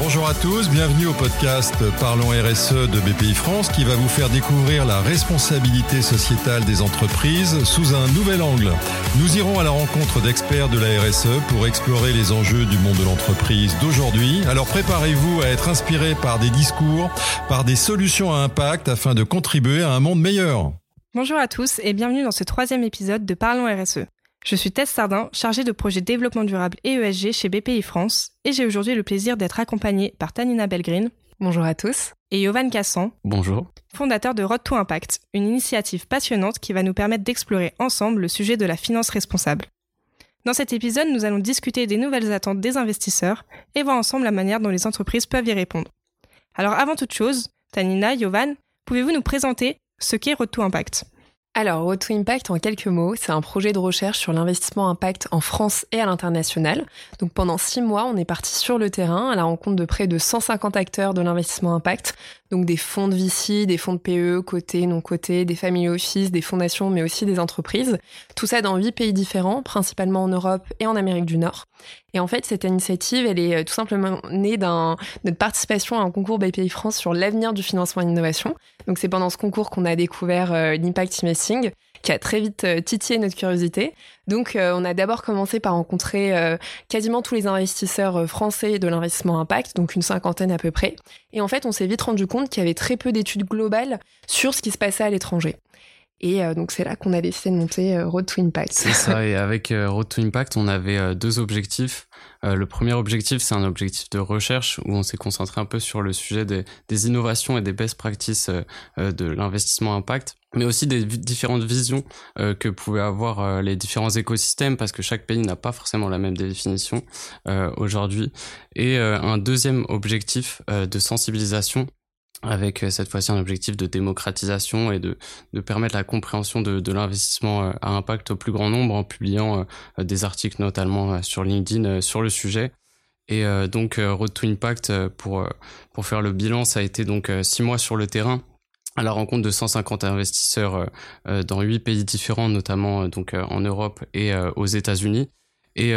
Bonjour à tous, bienvenue au podcast Parlons RSE de BPI France qui va vous faire découvrir la responsabilité sociétale des entreprises sous un nouvel angle. Nous irons à la rencontre d'experts de la RSE pour explorer les enjeux du monde de l'entreprise d'aujourd'hui. Alors préparez-vous à être inspiré par des discours, par des solutions à impact afin de contribuer à un monde meilleur. Bonjour à tous et bienvenue dans ce troisième épisode de Parlons RSE. Je suis Tess Sardin, chargée de projet développement durable et ESG chez BPI France, et j'ai aujourd'hui le plaisir d'être accompagnée par Tanina Belgreen. Bonjour à tous. Et Yovan Cassan. Bonjour. Fondateur de Road to Impact, une initiative passionnante qui va nous permettre d'explorer ensemble le sujet de la finance responsable. Dans cet épisode, nous allons discuter des nouvelles attentes des investisseurs et voir ensemble la manière dont les entreprises peuvent y répondre. Alors avant toute chose, Tanina, Yovan, pouvez-vous nous présenter ce qu'est Road to Impact? Alors, Road to Impact, en quelques mots, c'est un projet de recherche sur l'investissement impact en France et à l'international. Donc, pendant six mois, on est parti sur le terrain à la rencontre de près de 150 acteurs de l'investissement impact, donc des fonds de VC, des fonds de PE, côté, non côté, des family office, des fondations, mais aussi des entreprises. Tout ça dans huit pays différents, principalement en Europe et en Amérique du Nord. Et en fait, cette initiative, elle est euh, tout simplement née d'un, notre participation à un concours BPI France sur l'avenir du financement et l'innovation. Donc, c'est pendant ce concours qu'on a découvert euh, l'impact investing qui a très vite euh, titillé notre curiosité. Donc, on a d'abord commencé par rencontrer quasiment tous les investisseurs français de l'investissement impact, donc une cinquantaine à peu près. Et en fait, on s'est vite rendu compte qu'il y avait très peu d'études globales sur ce qui se passait à l'étranger. Et euh, donc c'est là qu'on a décidé de monter euh, Road to Impact. C'est ça, et avec euh, Road to Impact, on avait deux objectifs. le premier objectif, c'est un objectif de recherche où on s'est concentré un peu sur le sujet des, des innovations et des best practices de l'investissement impact mais aussi des différentes visions que pouvaient avoir les différents écosystèmes parce que chaque pays n'a pas forcément la même définition aujourd'hui et un deuxième objectif de sensibilisation avec euh, cette fois-ci un objectif de démocratisation et de, de permettre la compréhension de, de l'investissement euh, à impact au plus grand nombre en publiant euh, des articles notamment sur LinkedIn sur le sujet. Et donc Road to Impact pour pour faire le bilan, ça a été donc six mois sur le terrain à la rencontre de 150 investisseurs dans huit pays différents, notamment donc en Europe et aux États-Unis. Et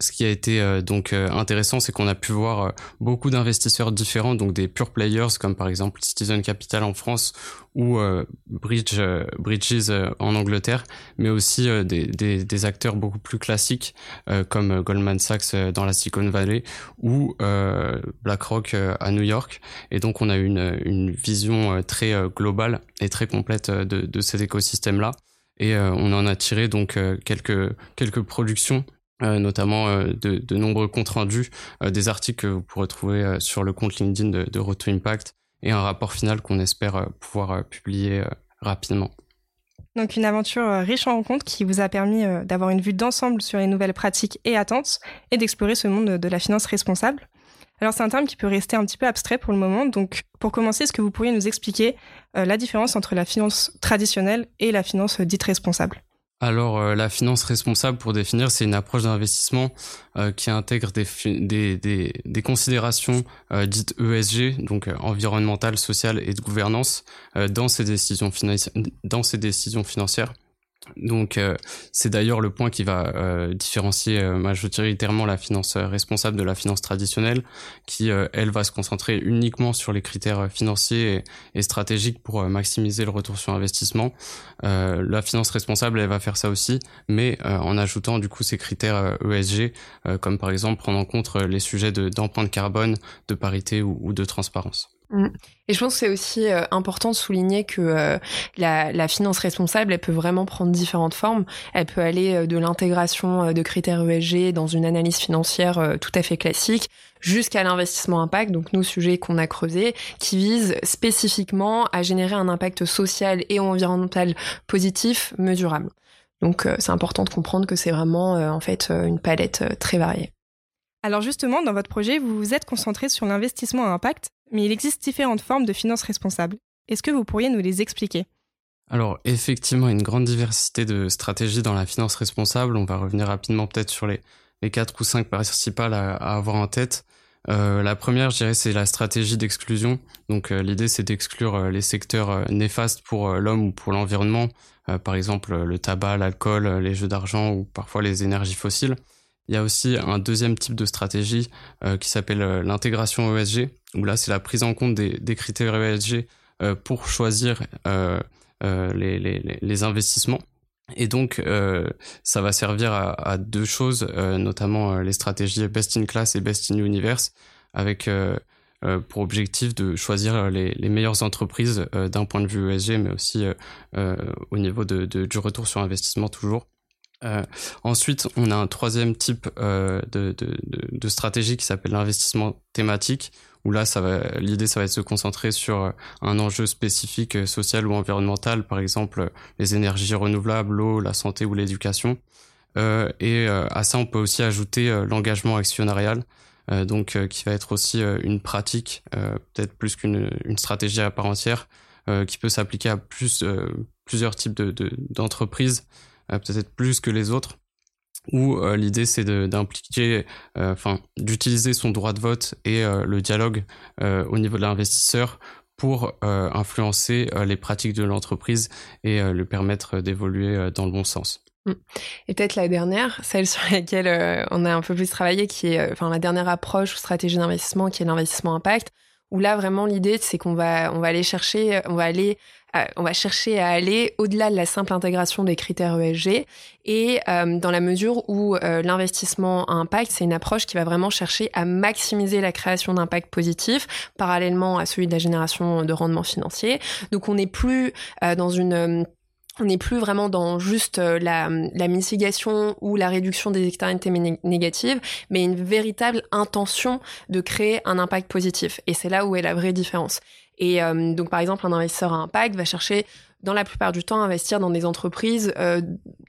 ce qui a été euh, donc euh, intéressant, c'est qu'on a pu voir euh, beaucoup d'investisseurs différents, donc des pure players comme par exemple Citizen Capital en France ou Bridge, Bridges en Angleterre, mais aussi des, des, des, acteurs beaucoup plus classiques comme Goldman Sachs dans la Silicon Valley ou BlackRock à New York. Et donc on a une, une vision très globale et très complète de, de cet écosystème-là. Et on en a tiré donc quelques quelques productions euh, notamment euh, de, nombreux comptes rendus, euh, des articles que vous pourrez trouver sur le compte LinkedIn de, de Impact et un rapport final qu'on espère pouvoir publier rapidement. Donc une aventure riche en rencontres qui vous a permis d'avoir une vue d'ensemble sur les nouvelles pratiques et attentes et d'explorer ce monde de la finance responsable. Alors c'est un terme qui peut rester un petit peu abstrait pour le moment, donc pour commencer, est-ce que vous pourriez nous expliquer la différence entre la finance traditionnelle et la finance dite responsable? Alors, euh, la finance responsable, pour définir, c'est une approche d'investissement euh, qui intègre des, des, des, considérations euh, dites ESG, donc environnementales, sociales et de gouvernance, dans ses dans ses décisions financières. Donc euh, c'est d'ailleurs le point qui va euh, différencier euh, majoritairement la finance responsable de la finance traditionnelle, qui elle va se concentrer uniquement sur les critères financiers et, stratégiques pour maximiser le retour sur investissement. la finance responsable, elle va faire ça aussi, mais en ajoutant du coup ces critères ESG, e comme par exemple prendre en compte les sujets d'empreinte carbone, de parité ou de transparence. Mm. Et je pense que c'est aussi euh, important de souligner que euh, la, la, finance responsable, elle peut vraiment prendre différentes formes. Elle peut aller euh, de l'intégration de critères ESG dans une analyse financière tout à fait classique, jusqu'à l'investissement impact, donc nos sujets qu'on a creusés, qui visent spécifiquement à générer un impact social et environnemental positif, mesurable. Donc c'est important de comprendre que c'est vraiment en fait une palette très variée. Alors justement, dans votre projet, vous vous êtes concentré sur l'investissement à impact, mais il existe différentes formes de finances responsables. Est-ce que vous pourriez nous les expliquer? Alors effectivement, une grande diversité de stratégies dans la finance responsable. On va revenir rapidement peut-être sur les, quatre ou cinq principales à, avoir en tête. Euh, la première, je dirais, c'est la stratégie d'exclusion. Donc euh, l'idée, c'est d'exclure euh, les secteurs néfastes pour l'homme ou pour l'environnement, par exemple le tabac, l'alcool, les jeux d'argent ou parfois les énergies fossiles. Il y a aussi un deuxième type de stratégie qui s'appelle l'intégration ESG, où là c'est la prise en compte des, critères ESG pour choisir les, investissements. Et donc, ça va servir à, deux choses, notamment les stratégies best in class et best in universe, avec euh, pour objectif de choisir les, meilleures entreprises euh, d'un point de vue ESG, mais aussi euh, au niveau du retour sur investissement toujours. Euh, ensuite, on a un troisième type euh, de, de, de, stratégie qui s'appelle l'investissement thématique, où là, l'idée, ça va être de se concentrer sur un enjeu spécifique social ou environnemental, par exemple les énergies renouvelables, l'eau, la santé ou l'éducation. Euh, et à ça, on peut aussi ajouter l'engagement actionnarial, euh, donc euh, qui va être aussi euh, une pratique, peut-être plus qu'une une stratégie à part entière, qui peut s'appliquer à plus, plusieurs types d'entreprises, de, peut-être plus que les autres où l'idée c'est d'impliquer, enfin d'utiliser son droit de vote et le dialogue au niveau de l'investisseur pour influencer les pratiques de l'entreprise et le permettre d'évoluer dans le bon sens. Mm. Et peut-être la dernière, celle sur laquelle euh, on a un peu plus travaillé, qui est euh, enfin la dernière approche ou stratégie d'investissement, qui est l'investissement impact. Où là vraiment l'idée c'est qu'on va on va aller chercher, on va aller on va chercher à aller au-delà de la simple intégration des critères ESG et euh, dans la mesure où l'investissement à impact, c'est une approche qui va vraiment chercher à maximiser la création d'impact positif parallèlement à celui de la génération de rendement financier. Donc on n'est plus dans une on n'est plus vraiment dans juste euh, la, mitigation ou la réduction des externalités négatives, mais une véritable intention de créer un impact positif. Et c'est là où est la vraie différence. Et euh, donc, par exemple, un investisseur à impact va chercher dans la plupart du temps, investir dans des entreprises euh,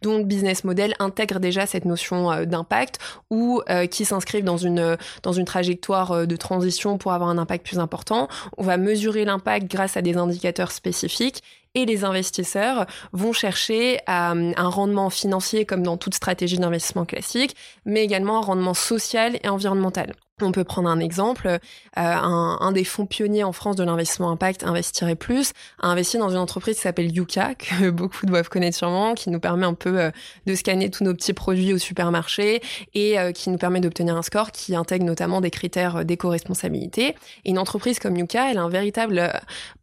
dont le business model intègre déjà cette notion d'impact ou qui s'inscrivent dans une dans une trajectoire de transition pour avoir un impact plus important. On va mesurer l'impact grâce à des indicateurs spécifiques et les investisseurs vont chercher un rendement financier comme dans toute stratégie d'investissement classique, mais également un rendement social et environnemental. On peut prendre un exemple. Euh, un, des fonds pionniers en France de l'investissement impact, Investirait Plus, a investi dans une entreprise qui s'appelle Yuka, que beaucoup doivent connaître sûrement, qui nous permet un peu euh, de scanner tous nos petits produits au supermarché et euh, qui nous permet d'obtenir un score qui intègre notamment des critères d'éco-responsabilité. Une entreprise comme Yuka, elle a un véritable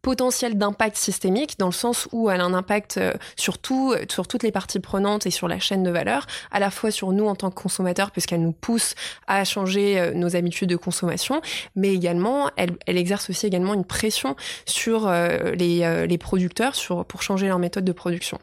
potentiel d'impact systémique dans le sens où elle a un impact sur tout, sur toutes les parties prenantes et sur la chaîne de valeur, à la fois sur nous en tant que consommateurs, puisqu'elle nous pousse à changer nos habitudes de consommation, mais également, elle, exerce aussi également une pression sur euh, les, euh, les producteurs sur, pour changer leur méthode de production.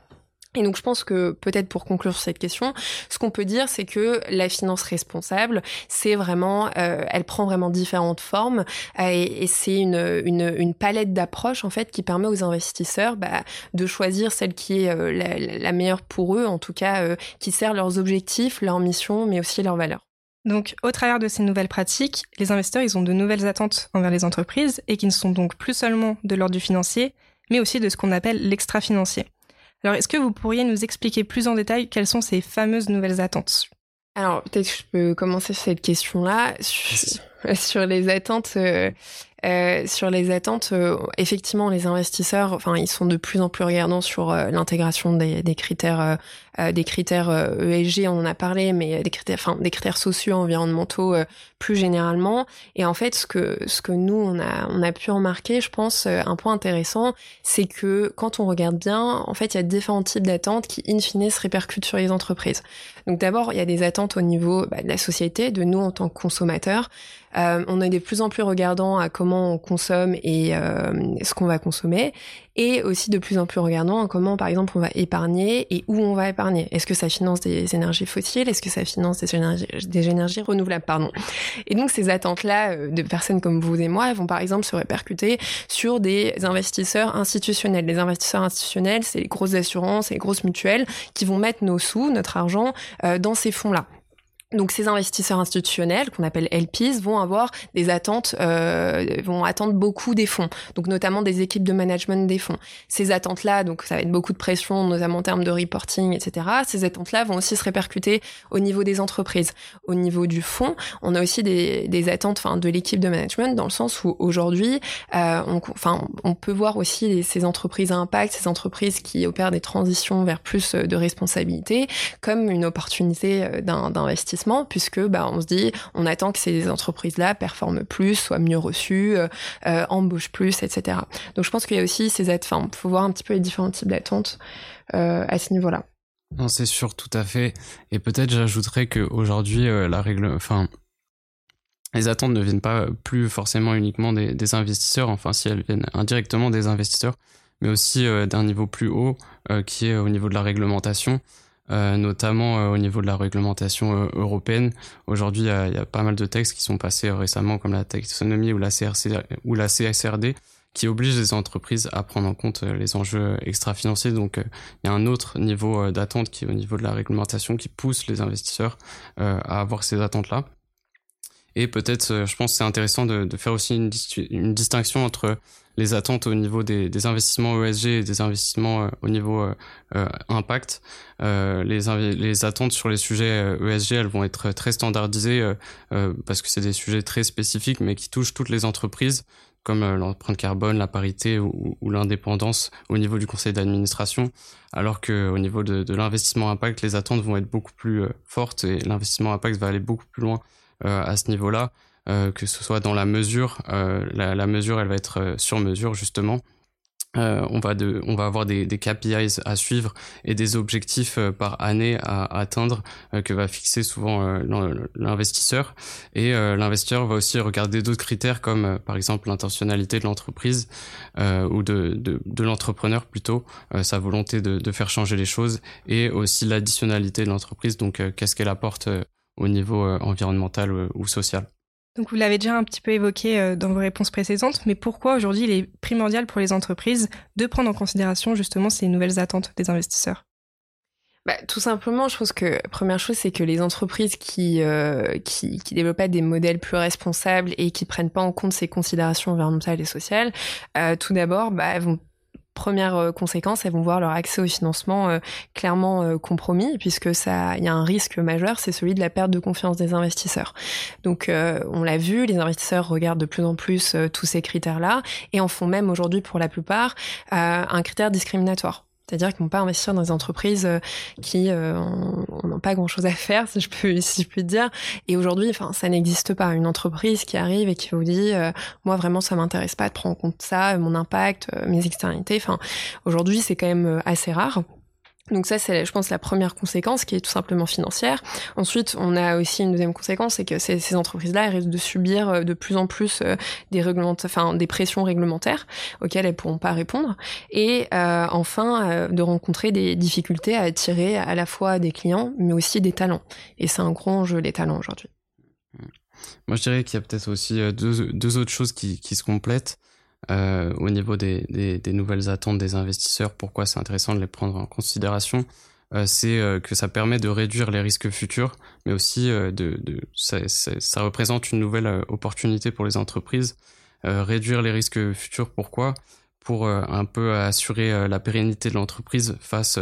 Et donc je pense que peut-être pour conclure sur cette question, ce qu'on peut dire c'est que la finance responsable, c'est vraiment, euh, elle prend vraiment différentes formes et, c'est une, une, une, palette d'approches en fait qui permet aux investisseurs bah, de choisir celle qui est la, la, meilleure pour eux, en tout cas qui sert leurs objectifs, leurs missions, mais aussi leurs valeurs. Donc, au travers de ces nouvelles pratiques, les investisseurs, ils ont de nouvelles attentes envers les entreprises et qui ne sont donc plus seulement de l'ordre du financier, mais aussi de ce qu'on appelle l'extra-financier. Alors, est-ce que vous pourriez nous expliquer plus en détail quelles sont ces fameuses nouvelles attentes? Alors, peut-être que je peux commencer cette question-là. Sur, les attentes, euh, euh, sur les attentes, euh, effectivement, les investisseurs, enfin, ils sont de plus en plus regardants sur euh, l'intégration des, critères, des critères ESG. E on en a parlé, mais des critères, enfin, des critères sociaux, environnementaux, plus généralement. Et en fait, ce que ce que nous on a on a pu remarquer, je pense, un point intéressant, c'est que quand on regarde bien, en fait, il y a différents types d'attentes qui, in fine, se répercutent sur les entreprises. Donc, d'abord, il y a des attentes au niveau bah, de la société, de nous en tant que consommateurs. Euh, on est de plus en plus regardant à comment on consomme et euh, ce qu'on va consommer, et aussi de plus en plus regardant à comment, par exemple, on va épargner et où on va épargner. Est-ce que ça finance des énergies fossiles? Est-ce que ça finance des énergies, des énergies renouvelables? Pardon. Et donc ces attentes-là euh, de personnes comme vous et moi vont par exemple se répercuter sur des investisseurs institutionnels. Les investisseurs institutionnels, c'est les grosses assurances les grosses mutuelles qui vont mettre nos sous, notre argent, dans ces fonds-là. Donc ces investisseurs institutionnels qu'on appelle LPs vont avoir des attentes, euh, vont attendre beaucoup des fonds, donc notamment des équipes de management des fonds. Ces attentes-là, donc ça va être beaucoup de pression, notamment en termes de reporting, etc. Ces attentes-là vont aussi se répercuter au niveau des entreprises, au niveau du fonds. On a aussi des, des attentes, enfin de l'équipe de management dans le sens où aujourd'hui, euh, on, enfin on peut voir aussi ces entreprises à impact, ces entreprises qui opèrent des transitions vers plus de responsabilité, comme une opportunité euh, d'investissement puisque bah, on se dit, on attend que ces entreprises-là performent plus, soient mieux reçues, embauchent plus, etc. Donc je pense qu'il y a aussi ces attentes, enfin, faut voir un petit peu les différents types d'attentes à ce niveau-là. Non, c'est sûr, tout à fait. Et peut-être j'ajouterais qu'aujourd'hui, euh, la règle, enfin, les attentes ne viennent pas plus forcément uniquement des, investisseurs, enfin si elles viennent indirectement des investisseurs, mais aussi euh, d'un niveau plus haut, euh, qui est au niveau de la réglementation, notamment au niveau de la réglementation européenne. Aujourd'hui, il y, a pas mal de textes qui sont passés récemment, comme la taxonomie ou la, CRC, ou la CSRD, qui oblige les entreprises à prendre en compte euh, les enjeux extra-financiers. Donc, euh, il y a un autre niveau euh, d'attente qui est au niveau de la réglementation qui pousse les investisseurs à avoir ces attentes-là. Et peut-être, je pense c'est intéressant de, faire aussi une, distinction entre les attentes au niveau des, des, investissements ESG et des investissements au niveau impact. les, les attentes sur les sujets ESG, elles vont être très standardisées parce que c'est des sujets très spécifiques, mais qui touchent toutes les entreprises comme euh, l'empreinte carbone, la parité ou, l'indépendance au niveau du conseil d'administration, alors qu'au niveau de, l'investissement impact, les attentes vont être beaucoup plus euh, fortes et l'investissement impact va aller beaucoup plus loin euh, à ce niveau-là, que ce soit dans la mesure, la, la, mesure elle va être sur mesure justement, euh, on, va de, on va avoir des, des, KPIs à suivre et des objectifs euh, par année à, atteindre euh, que va fixer souvent l'investisseur. Et l'investisseur va aussi regarder d'autres critères comme par exemple l'intentionnalité de l'entreprise ou de, de, de l'entrepreneur plutôt, sa volonté de, de, faire changer les choses et aussi l'additionnalité de l'entreprise, donc qu'est-ce qu'elle apporte au niveau environnemental ou social. Donc vous l'avez déjà un petit peu évoqué euh, dans vos réponses précédentes, mais pourquoi aujourd'hui il est primordial pour les entreprises de prendre en considération justement ces nouvelles attentes des investisseurs? Bah, tout simplement, je pense que première chose, c'est que les entreprises qui, euh, qui, qui développent pas des modèles plus responsables et qui prennent pas en compte ces considérations environnementales et sociales, euh, tout d'abord, bah, elles vont première euh, conséquence, elles vont voir leur accès au financement euh, clairement euh, compromis, puisque ça, il y a un risque majeur, c'est celui de la perte de confiance des investisseurs. Donc, on l'a vu, les investisseurs regardent de plus en plus tous ces critères-là et en font même aujourd'hui pour la plupart un critère discriminatoire. C'est-à-dire qu'ils vont pas investir dans des entreprises euh, qui euh, n'ont pas grand-chose à faire, si je peux si je puis dire. Et aujourd'hui, enfin, ça n'existe pas. Une entreprise qui arrive et qui vous dit, euh, moi vraiment, ça m'intéresse pas de prendre en compte ça, mon impact, mes externalités. Enfin, aujourd'hui, c'est quand même assez rare. Donc ça, c'est, je pense, la première conséquence qui est tout simplement financière. Ensuite, on a aussi une deuxième conséquence, c'est que ces, ces entreprises-là, risquent de subir euh, de plus en plus euh, des enfin des pressions réglementaires auxquelles elles pourront pas répondre, et euh, enfin de rencontrer des difficultés à attirer à la fois des clients, mais aussi des talents. Et c'est un gros enjeu les talents aujourd'hui. Moi, je dirais qu'il y a peut-être aussi deux, deux autres choses qui, qui se complètent. Euh, au niveau des, nouvelles attentes des investisseurs, pourquoi c'est intéressant de les prendre en considération, euh, c'est euh, que ça permet de réduire les risques futurs, mais aussi de, ça, représente une nouvelle opportunité pour les entreprises. réduire les risques futurs, pourquoi? Pour un peu assurer la pérennité de l'entreprise face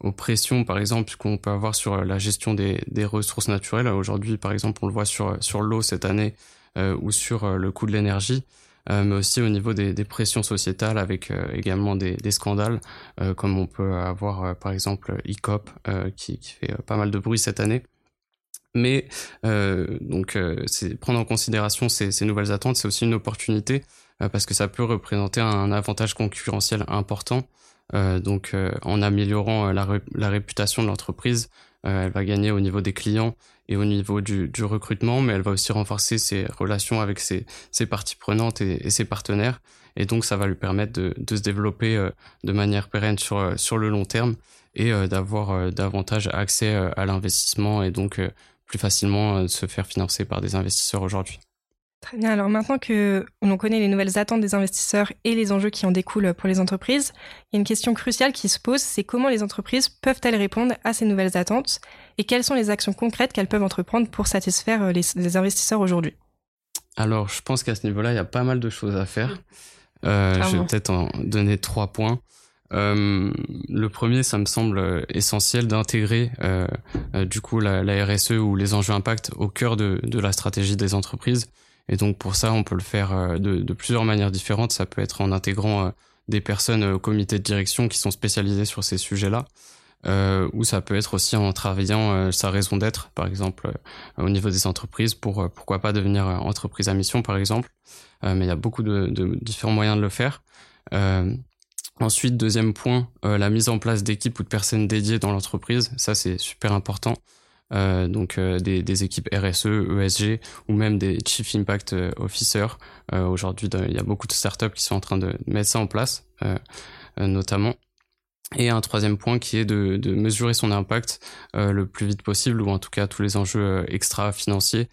aux pressions, par exemple, qu'on peut avoir sur la gestion des, des ressources naturelles. Aujourd'hui, par exemple, on le voit sur, sur l'eau cette année ou sur le coût de l'énergie. Euh, mais aussi au niveau des, pressions sociétales avec euh, également des, scandales, euh, comme on peut avoir par exemple ICOP qui, qui, fait pas mal de bruit cette année. Mais donc, prendre en considération ces, nouvelles attentes, c'est aussi une opportunité parce que ça peut représenter un avantage concurrentiel important. donc, en améliorant la réputation de l'entreprise, elle va gagner au niveau des clients et au niveau du, recrutement, mais elle va aussi renforcer ses relations avec ses, parties prenantes et, ses partenaires. Et donc, ça va lui permettre de, de se développer euh, de manière pérenne sur, euh, sur le long terme et euh, d'avoir davantage accès à l'investissement et donc plus facilement se faire financer par des investisseurs aujourd'hui. Très bien. Alors maintenant que l'on connaît les nouvelles attentes des investisseurs et les enjeux qui en découlent pour les entreprises, il y a une question cruciale qui se pose, c'est comment les entreprises peuvent-elles répondre à ces nouvelles attentes et quelles sont les actions concrètes qu'elles peuvent entreprendre pour satisfaire euh, les, investisseurs aujourd'hui? Alors, je pense qu'à ce niveau-là, il y a pas mal de choses à faire. Euh, je vais peut-être en donner trois points. Euh, le premier, ça me semble essentiel d'intégrer euh, du coup la, la, RSE ou les enjeux impact au cœur de, de la stratégie des entreprises. Et donc pour ça, on peut le faire euh, de, plusieurs manières différentes. Ça peut être en intégrant des personnes au comité de direction qui sont spécialisées sur ces sujets-là. ou ça peut être aussi en travaillant sa raison d'être, par exemple, au niveau des entreprises, pour pourquoi pas devenir entreprise à mission, par exemple. mais il y a beaucoup de, différents moyens de le faire. Ensuite, deuxième point, la mise en place d'équipes ou de personnes dédiées dans l'entreprise. Ça, c'est super important. Euh, donc euh, des, équipes RSE, ESG ou même des Chief Impact euh, Officers. Aujourd'hui, il y a beaucoup de startups qui sont en train de mettre ça en place, notamment. Et un troisième point qui est de, de mesurer son impact le plus vite possible, ou en tout cas tous les enjeux extra-financiers,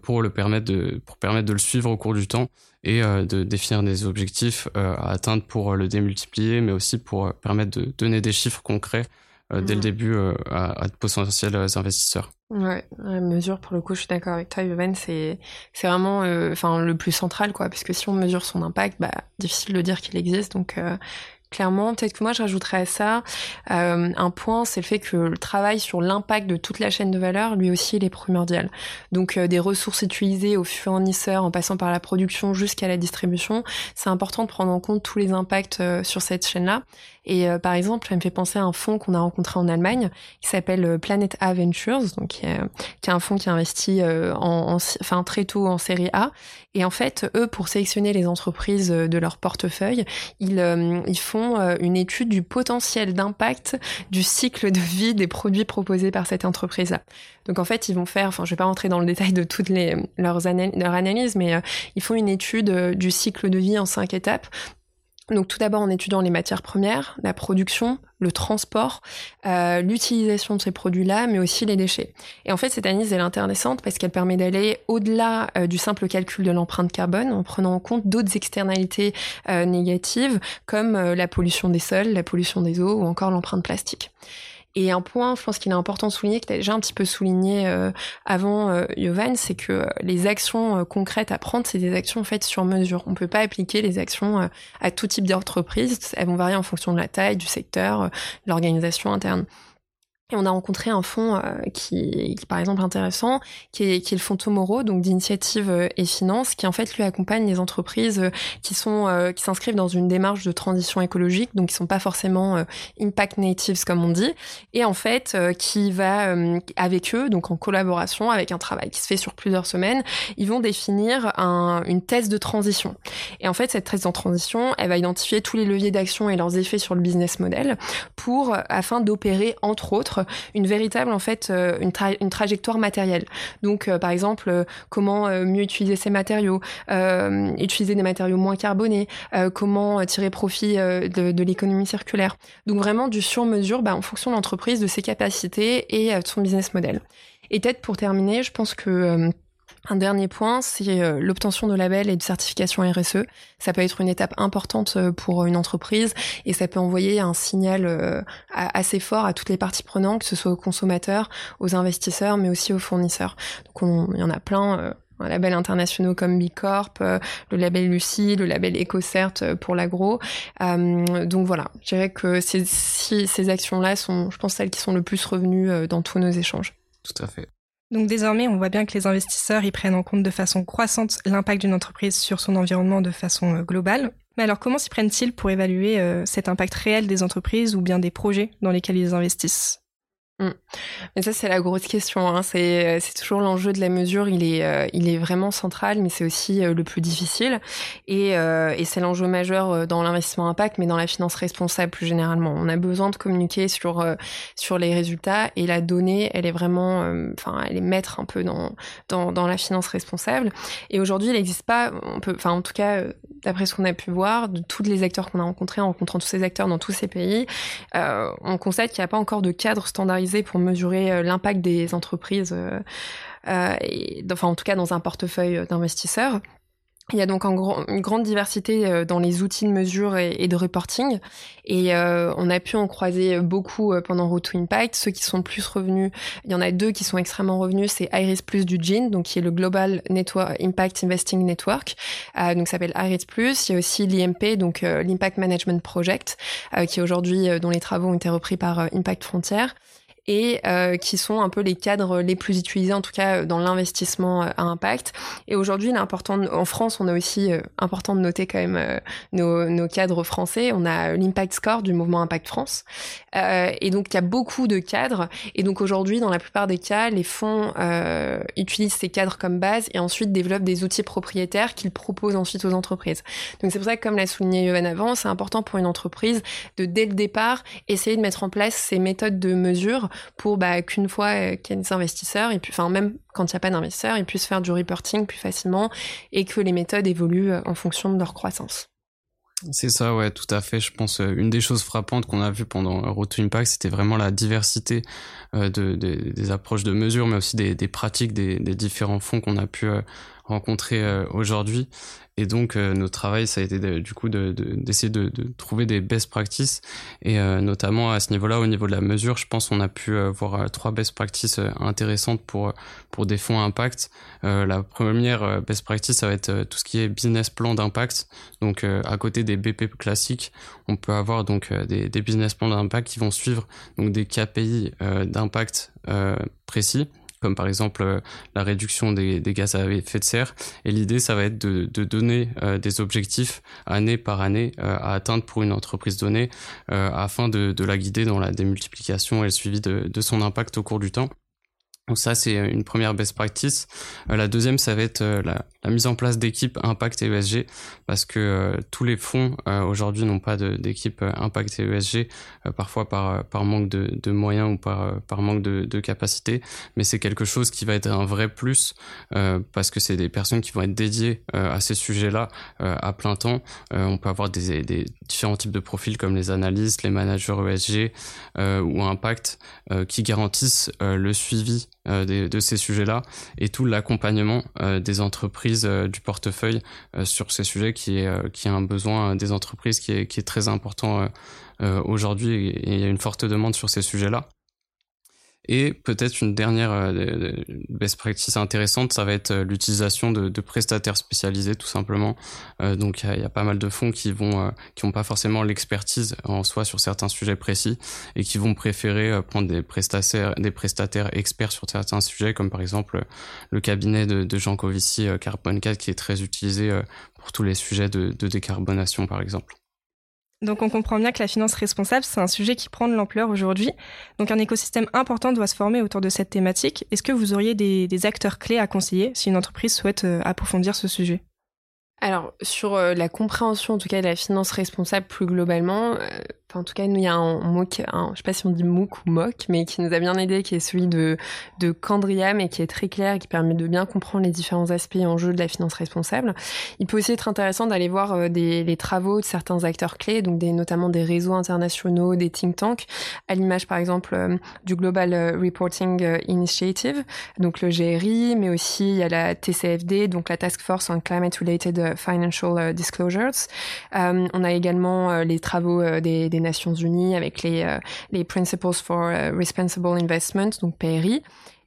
pour le permettre de pour permettre de le suivre au cours du temps et de définir des objectifs à atteindre pour le démultiplier, mais aussi pour permettre de donner des chiffres concrets euh, dès le mm. début euh, à, de potentiels euh, investisseurs. Ouais, la mesure pour le coup, je suis d'accord avec toi, Yovan, c'est c'est vraiment enfin le plus central quoi, parce que si on mesure son impact, bah difficile de dire qu'il existe, donc clairement. Peut-être que moi, je rajouterais à ça euh, un point, c'est le fait que le travail sur l'impact de toute la chaîne de valeur, lui aussi, il est primordial. Donc, euh, des ressources utilisées au fournisseur, en passant par la production jusqu'à la distribution, c'est important de prendre en compte tous les impacts euh, sur cette chaîne-là. Et par exemple, ça me fait penser à un fonds qu'on a rencontré en Allemagne, qui s'appelle Planet A Ventures, donc qui est, un fonds qui investit en, enfin très tôt en série A. Et en fait, eux, pour sélectionner les entreprises de leur portefeuille, ils, ils font euh, une étude du potentiel d'impact du cycle de vie des produits proposés par cette entreprise-là. Donc en fait, ils vont faire, enfin je vais pas rentrer dans le détail de toutes les, leurs analyses, mais euh, ils font une étude euh, du cycle de vie en cinq étapes donc tout d'abord en étudiant les matières premières, la production, le transport, euh, l'utilisation de ces produits-là, mais aussi les déchets. Et en fait, cette analyse est intéressante parce qu'elle permet d'aller au-delà euh, du simple calcul de l'empreinte carbone en prenant en compte d'autres externalités euh, négatives comme la pollution des sols, la pollution des eaux ou encore l'empreinte plastique. Et un point, je pense qu'il est important de souligner, que tu as déjà un petit peu souligné euh, avant, euh, Yovan, c'est que euh, les actions euh, concrètes à prendre, c'est des actions faites sur mesure. On peut pas appliquer les actions à tout type d'entreprise. Elles vont varier en fonction de la taille, du secteur, de l'organisation interne. Et on a rencontré un fonds euh, qui, qui, par exemple, intéressant, qui est, qui est le fonds Tomorrow, donc d'initiative euh, et finance, qui en fait lui accompagne les entreprises euh, qui sont qui s'inscrivent dans une démarche de transition écologique, donc qui sont pas forcément impact natives comme on dit, et en fait qui va avec eux, donc en collaboration, avec un travail qui se fait sur plusieurs semaines, ils vont définir un, une thèse de transition. Et en fait, cette thèse de transition, elle va identifier tous les leviers d'action et leurs effets sur le business model pour afin d'opérer entre autres une véritable en fait euh, une, trajectoire matérielle. Donc euh, par exemple euh, comment mieux utiliser ces matériaux, utiliser des matériaux moins carbonés, comment tirer profit de, de l'économie circulaire. Donc vraiment du sur-mesure bah, en fonction de l'entreprise, de ses capacités et de son business model. Et peut-être pour terminer, je pense que un dernier point, c'est euh, l'obtention de labels et de certification RSE. Ça peut être une étape importante euh, pour une entreprise et ça peut envoyer un signal euh, assez fort à toutes les parties prenantes, que ce soit aux consommateurs, aux investisseurs, mais aussi aux fournisseurs. Donc il y en a plein. un label internationaux comme Bicorp, le label Lucie, le label EcoCert pour l'agro. donc voilà, je dirais que ces, ces actions-là sont, je pense, celles qui sont le plus revenues dans tous nos échanges. Tout à fait. Donc désormais, on voit bien que les investisseurs y prennent en compte de façon croissante l'impact d'une entreprise sur son environnement de façon euh, globale. Mais alors comment s'y prennent-ils pour évaluer euh, cet impact réel des entreprises ou bien des projets dans lesquels ils investissent? Mm. Mais ça, c'est la grosse question. Hein. C'est, toujours l'enjeu de la mesure. Il est, euh, vraiment central, mais c'est aussi euh, le plus difficile. Et, euh, c'est l'enjeu majeur dans l'investissement impact, mais dans la finance responsable plus généralement. On a besoin de communiquer sur, les résultats et la donnée, elle est vraiment, enfin, elle est maître un peu dans, la finance responsable. Et aujourd'hui, il n'existe pas, en tout cas, d'après ce qu'on a pu voir, de tous les acteurs qu'on a rencontrés, en rencontrant tous ces acteurs dans tous ces pays, on constate qu'il n'y a pas encore de cadre standardisé pour mesurer euh, l'impact des entreprises, euh, euh, enfin en tout cas dans un portefeuille d'investisseurs. Il y a donc une grande diversité dans les outils de mesure et, de reporting. Et on a pu en croiser beaucoup pendant Road to Impact. Ceux qui sont plus revenus, il y en a deux qui sont extrêmement revenus. C'est Iris Plus du GIN, donc qui est le Global Network, Impact Investing Network. donc ça s'appelle Iris Plus. Il y a aussi l'IMP, donc l'Impact Management Project, qui aujourd'hui, dont les travaux ont été repris par Impact Frontier. Et qui sont un peu les cadres les plus utilisés, en tout cas dans l'investissement à impact. Et aujourd'hui, il important, en France, on a aussi important de noter quand même nos, nos, cadres français. On a l'Impact Score du mouvement Impact France. et donc, il y a beaucoup de cadres. Et donc, aujourd'hui, dans la plupart des cas, les fonds utilisent ces cadres comme base et ensuite développent des outils propriétaires qu'ils proposent ensuite aux entreprises. Donc, c'est pour ça que, comme l'a souligné Yoann avant, c'est important pour une entreprise de, dès le départ, essayer de mettre en place ces méthodes de mesure pour bah, qu'une fois euh, qu'il y a des investisseurs, et puis, enfin, même quand il n'y a pas d'investisseurs, ils puissent faire du reporting plus facilement et que les méthodes évoluent euh, en fonction de leur croissance. C'est ça, ouais, tout à fait. Je pense euh, une des choses frappantes qu'on a vues pendant Road to Impact, c'était vraiment la diversité de, des approches de mesure, mais aussi des, pratiques des, différents fonds qu'on a pu rencontrer aujourd'hui. Et donc, euh, notre travail, ça a été du coup d'essayer de, de, de, trouver des best practices. Et euh, notamment à ce niveau-là, au niveau de la mesure, je pense qu'on a pu euh, voir trois best practices intéressantes pour, pour des fonds impact. la première best practice, ça va être tout ce qui est business plan d'impact. Donc, à côté des BP classiques, on peut avoir donc des, des business plans d'impact qui vont suivre donc des KPI d'impact précis comme par exemple euh, la réduction des, gaz à effet de serre. Et l'idée, ça va être de, donner euh, des objectifs année par année euh, à atteindre pour une entreprise donnée afin de, la guider dans la démultiplication et le suivi de son impact au cours du temps. Donc ça, c'est une première best practice. Euh, la deuxième, ça va être euh, la, mise en place d'équipes Impact et ESG, parce que euh, tous les fonds aujourd'hui n'ont pas d'équipe Impact et ESG, parfois par, par manque de, de, moyens ou par, par manque de, de capacité, mais c'est quelque chose qui va être un vrai plus, parce que c'est des personnes qui vont être dédiées à ces sujets-là à plein temps. on peut avoir des, des, différents types de profils comme les analystes, les managers ESG ou Impact, qui garantissent le suivi euh, de, ces sujets-là et tout l'accompagnement euh, des entreprises euh, du portefeuille sur ces sujets qui est, qui a un besoin des entreprises qui est, qui est très important aujourd'hui et il y a une forte demande sur ces sujets-là. Et peut-être une dernière euh, best practice intéressante, ça va être euh, l'utilisation de, de, prestataires spécialisés tout simplement. Euh, donc il y, a pas mal de fonds qui vont qui n'ont pas forcément l'expertise en soi sur certains sujets précis et qui vont préférer prendre des prestataires des prestataires experts sur certains sujets comme par exemple le cabinet de, de Jean Covici Carbon 4 qui est très utilisé pour tous les sujets de, de décarbonation par exemple. Donc on comprend bien que la finance responsable, c'est un sujet qui prend de l'ampleur aujourd'hui. Donc un écosystème important doit se former autour de cette thématique. Est-ce que vous auriez des, acteurs clés à conseiller si une entreprise souhaite euh, approfondir ce sujet? Alors, sur euh, la compréhension, en tout cas, de la finance responsable plus globalement, en tout cas, il y a un qui, un, je sais pas si on dit MOOC ou MOC, mais qui nous a bien aidé, qui est celui de, de Candriam et qui est très clair et qui permet de bien comprendre les différents aspects en jeu de la finance responsable. Il peut aussi être intéressant d'aller voir euh, des, les travaux de certains acteurs clés, donc notamment des réseaux internationaux, des think tanks, à l'image par exemple euh, du Global euh, Reporting Initiative, donc le GRI, mais aussi il y a la TCFD, donc la Task Force on Climate Related Financial Disclosures. on a également les travaux des, des Nations Unies avec les, euh, les Principles for euh, Responsible Investment, donc PRI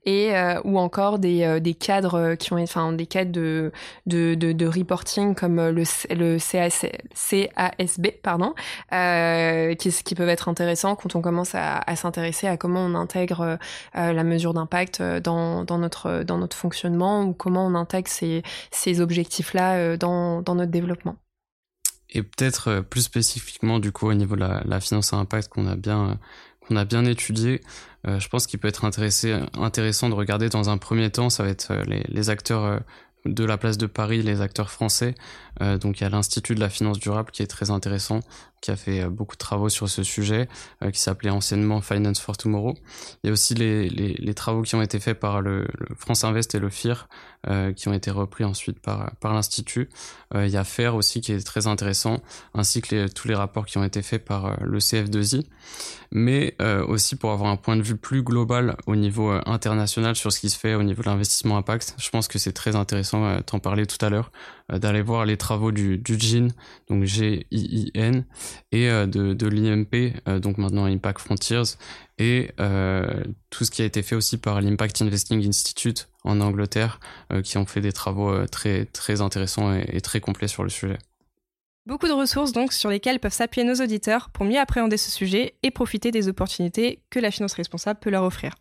et euh, ou encore des, des cadres qui ont enfin des cadres de de, reporting comme le le CAS, CASB pardon qui qui peuvent être intéressants quand on commence à, à s'intéresser à comment on intègre la mesure d'impact dans, dans notre dans notre fonctionnement ou comment on intègre ces ces objectifs là dans dans notre développement et peut-être euh, plus spécifiquement du coup au niveau de la, la finance à impact qu'on a bien euh, qu'on a bien étudié, euh, je pense qu'il peut être intéressé, intéressant de regarder dans un premier temps, ça va être les, les acteurs de la place de Paris, les acteurs français. donc il y a l'Institut de la finance durable qui est très intéressant, qui a fait beaucoup de travaux sur ce sujet, qui s'appelait anciennement Finance for Tomorrow. Il y a aussi les, travaux qui ont été faits par le, France Invest et le FIR, euh, qui ont été repris ensuite par, par l'Institut. Euh, il y a FAIR aussi qui est très intéressant, ainsi que tous les rapports qui ont été faits par euh, le CF2I. Mais aussi pour avoir un point de vue plus global au niveau international sur ce qui se fait au niveau de l'investissement impact, je pense que c'est très intéressant, t'en parler tout à l'heure, d'aller voir les travaux du, du GIN, donc G-I-I-N, et de, de l'IMP, donc maintenant Impact Frontiers, et euh, tout ce qui a été fait aussi par l'Impact Investing Institute en Angleterre, euh, qui ont fait des travaux euh, très, très intéressants et, et très complets sur le sujet. Beaucoup de ressources donc sur lesquelles peuvent s'appuyer nos auditeurs pour mieux appréhender ce sujet et profiter des opportunités que la finance responsable peut leur offrir.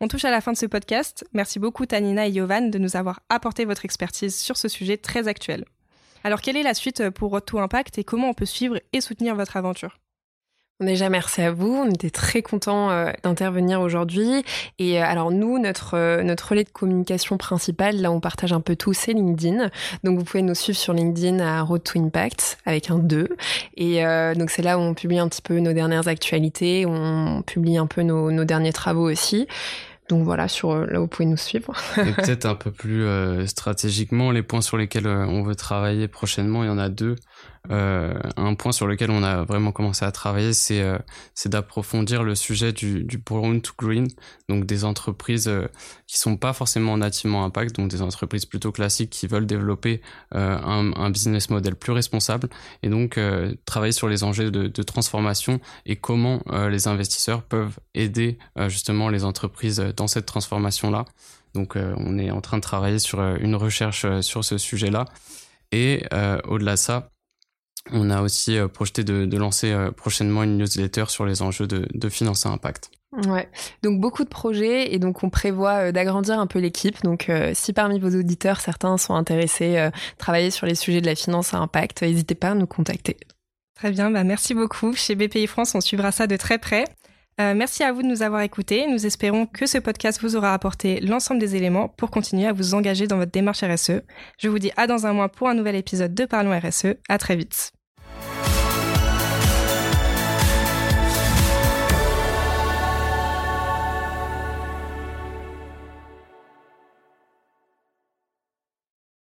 On touche à la fin de ce podcast. Merci beaucoup Tanina et Yovan de nous avoir apporté votre expertise sur ce sujet très actuel. Alors quelle est la suite pour Road to Impact et comment on peut suivre et soutenir votre aventure? Déjà, merci à vous. On était très contents euh, d'intervenir aujourd'hui. Et euh, alors nous, notre euh, relais de communication principal, là, on partage un peu tout, c'est LinkedIn. Donc vous pouvez nous suivre sur LinkedIn à Road to Impact avec un 2. Et donc c'est là où on publie un petit peu nos dernières actualités, on publie un peu nos derniers travaux aussi. Donc voilà, sur là où vous pouvez nous suivre. Et peut-être un peu plus stratégiquement, les points sur lesquels on veut travailler prochainement, il y en a deux. Euh, un point sur lequel on a vraiment commencé à travailler, c'est euh, d'approfondir le sujet du, brown to green, donc des entreprises euh, qui sont pas forcément nativement impact, donc des entreprises plutôt classiques qui veulent développer euh, un, business model plus responsable, et donc travailler sur les enjeux de, de transformation et comment les investisseurs peuvent aider justement les entreprises dans cette transformation-là. Donc on est en train de travailler sur une recherche sur ce sujet-là. Et au-delà de ça, on a aussi euh, projeté de, lancer euh, prochainement une newsletter sur les enjeux de, de finance à impact. Ouais, donc beaucoup de projets et donc on prévoit euh, d'agrandir un peu l'équipe. Donc si parmi vos auditeurs certains sont intéressés à travailler sur les sujets de la finance à impact, n'hésitez pas à nous contacter. Très bien, bah merci beaucoup. Chez BPI France, on suivra ça de très près. merci à vous de nous avoir écoutés. Nous espérons que ce podcast vous aura apporté l'ensemble des éléments pour continuer à vous engager dans votre démarche RSE. Je vous dis à dans un mois pour un nouvel épisode de Parlons RSE. À très vite.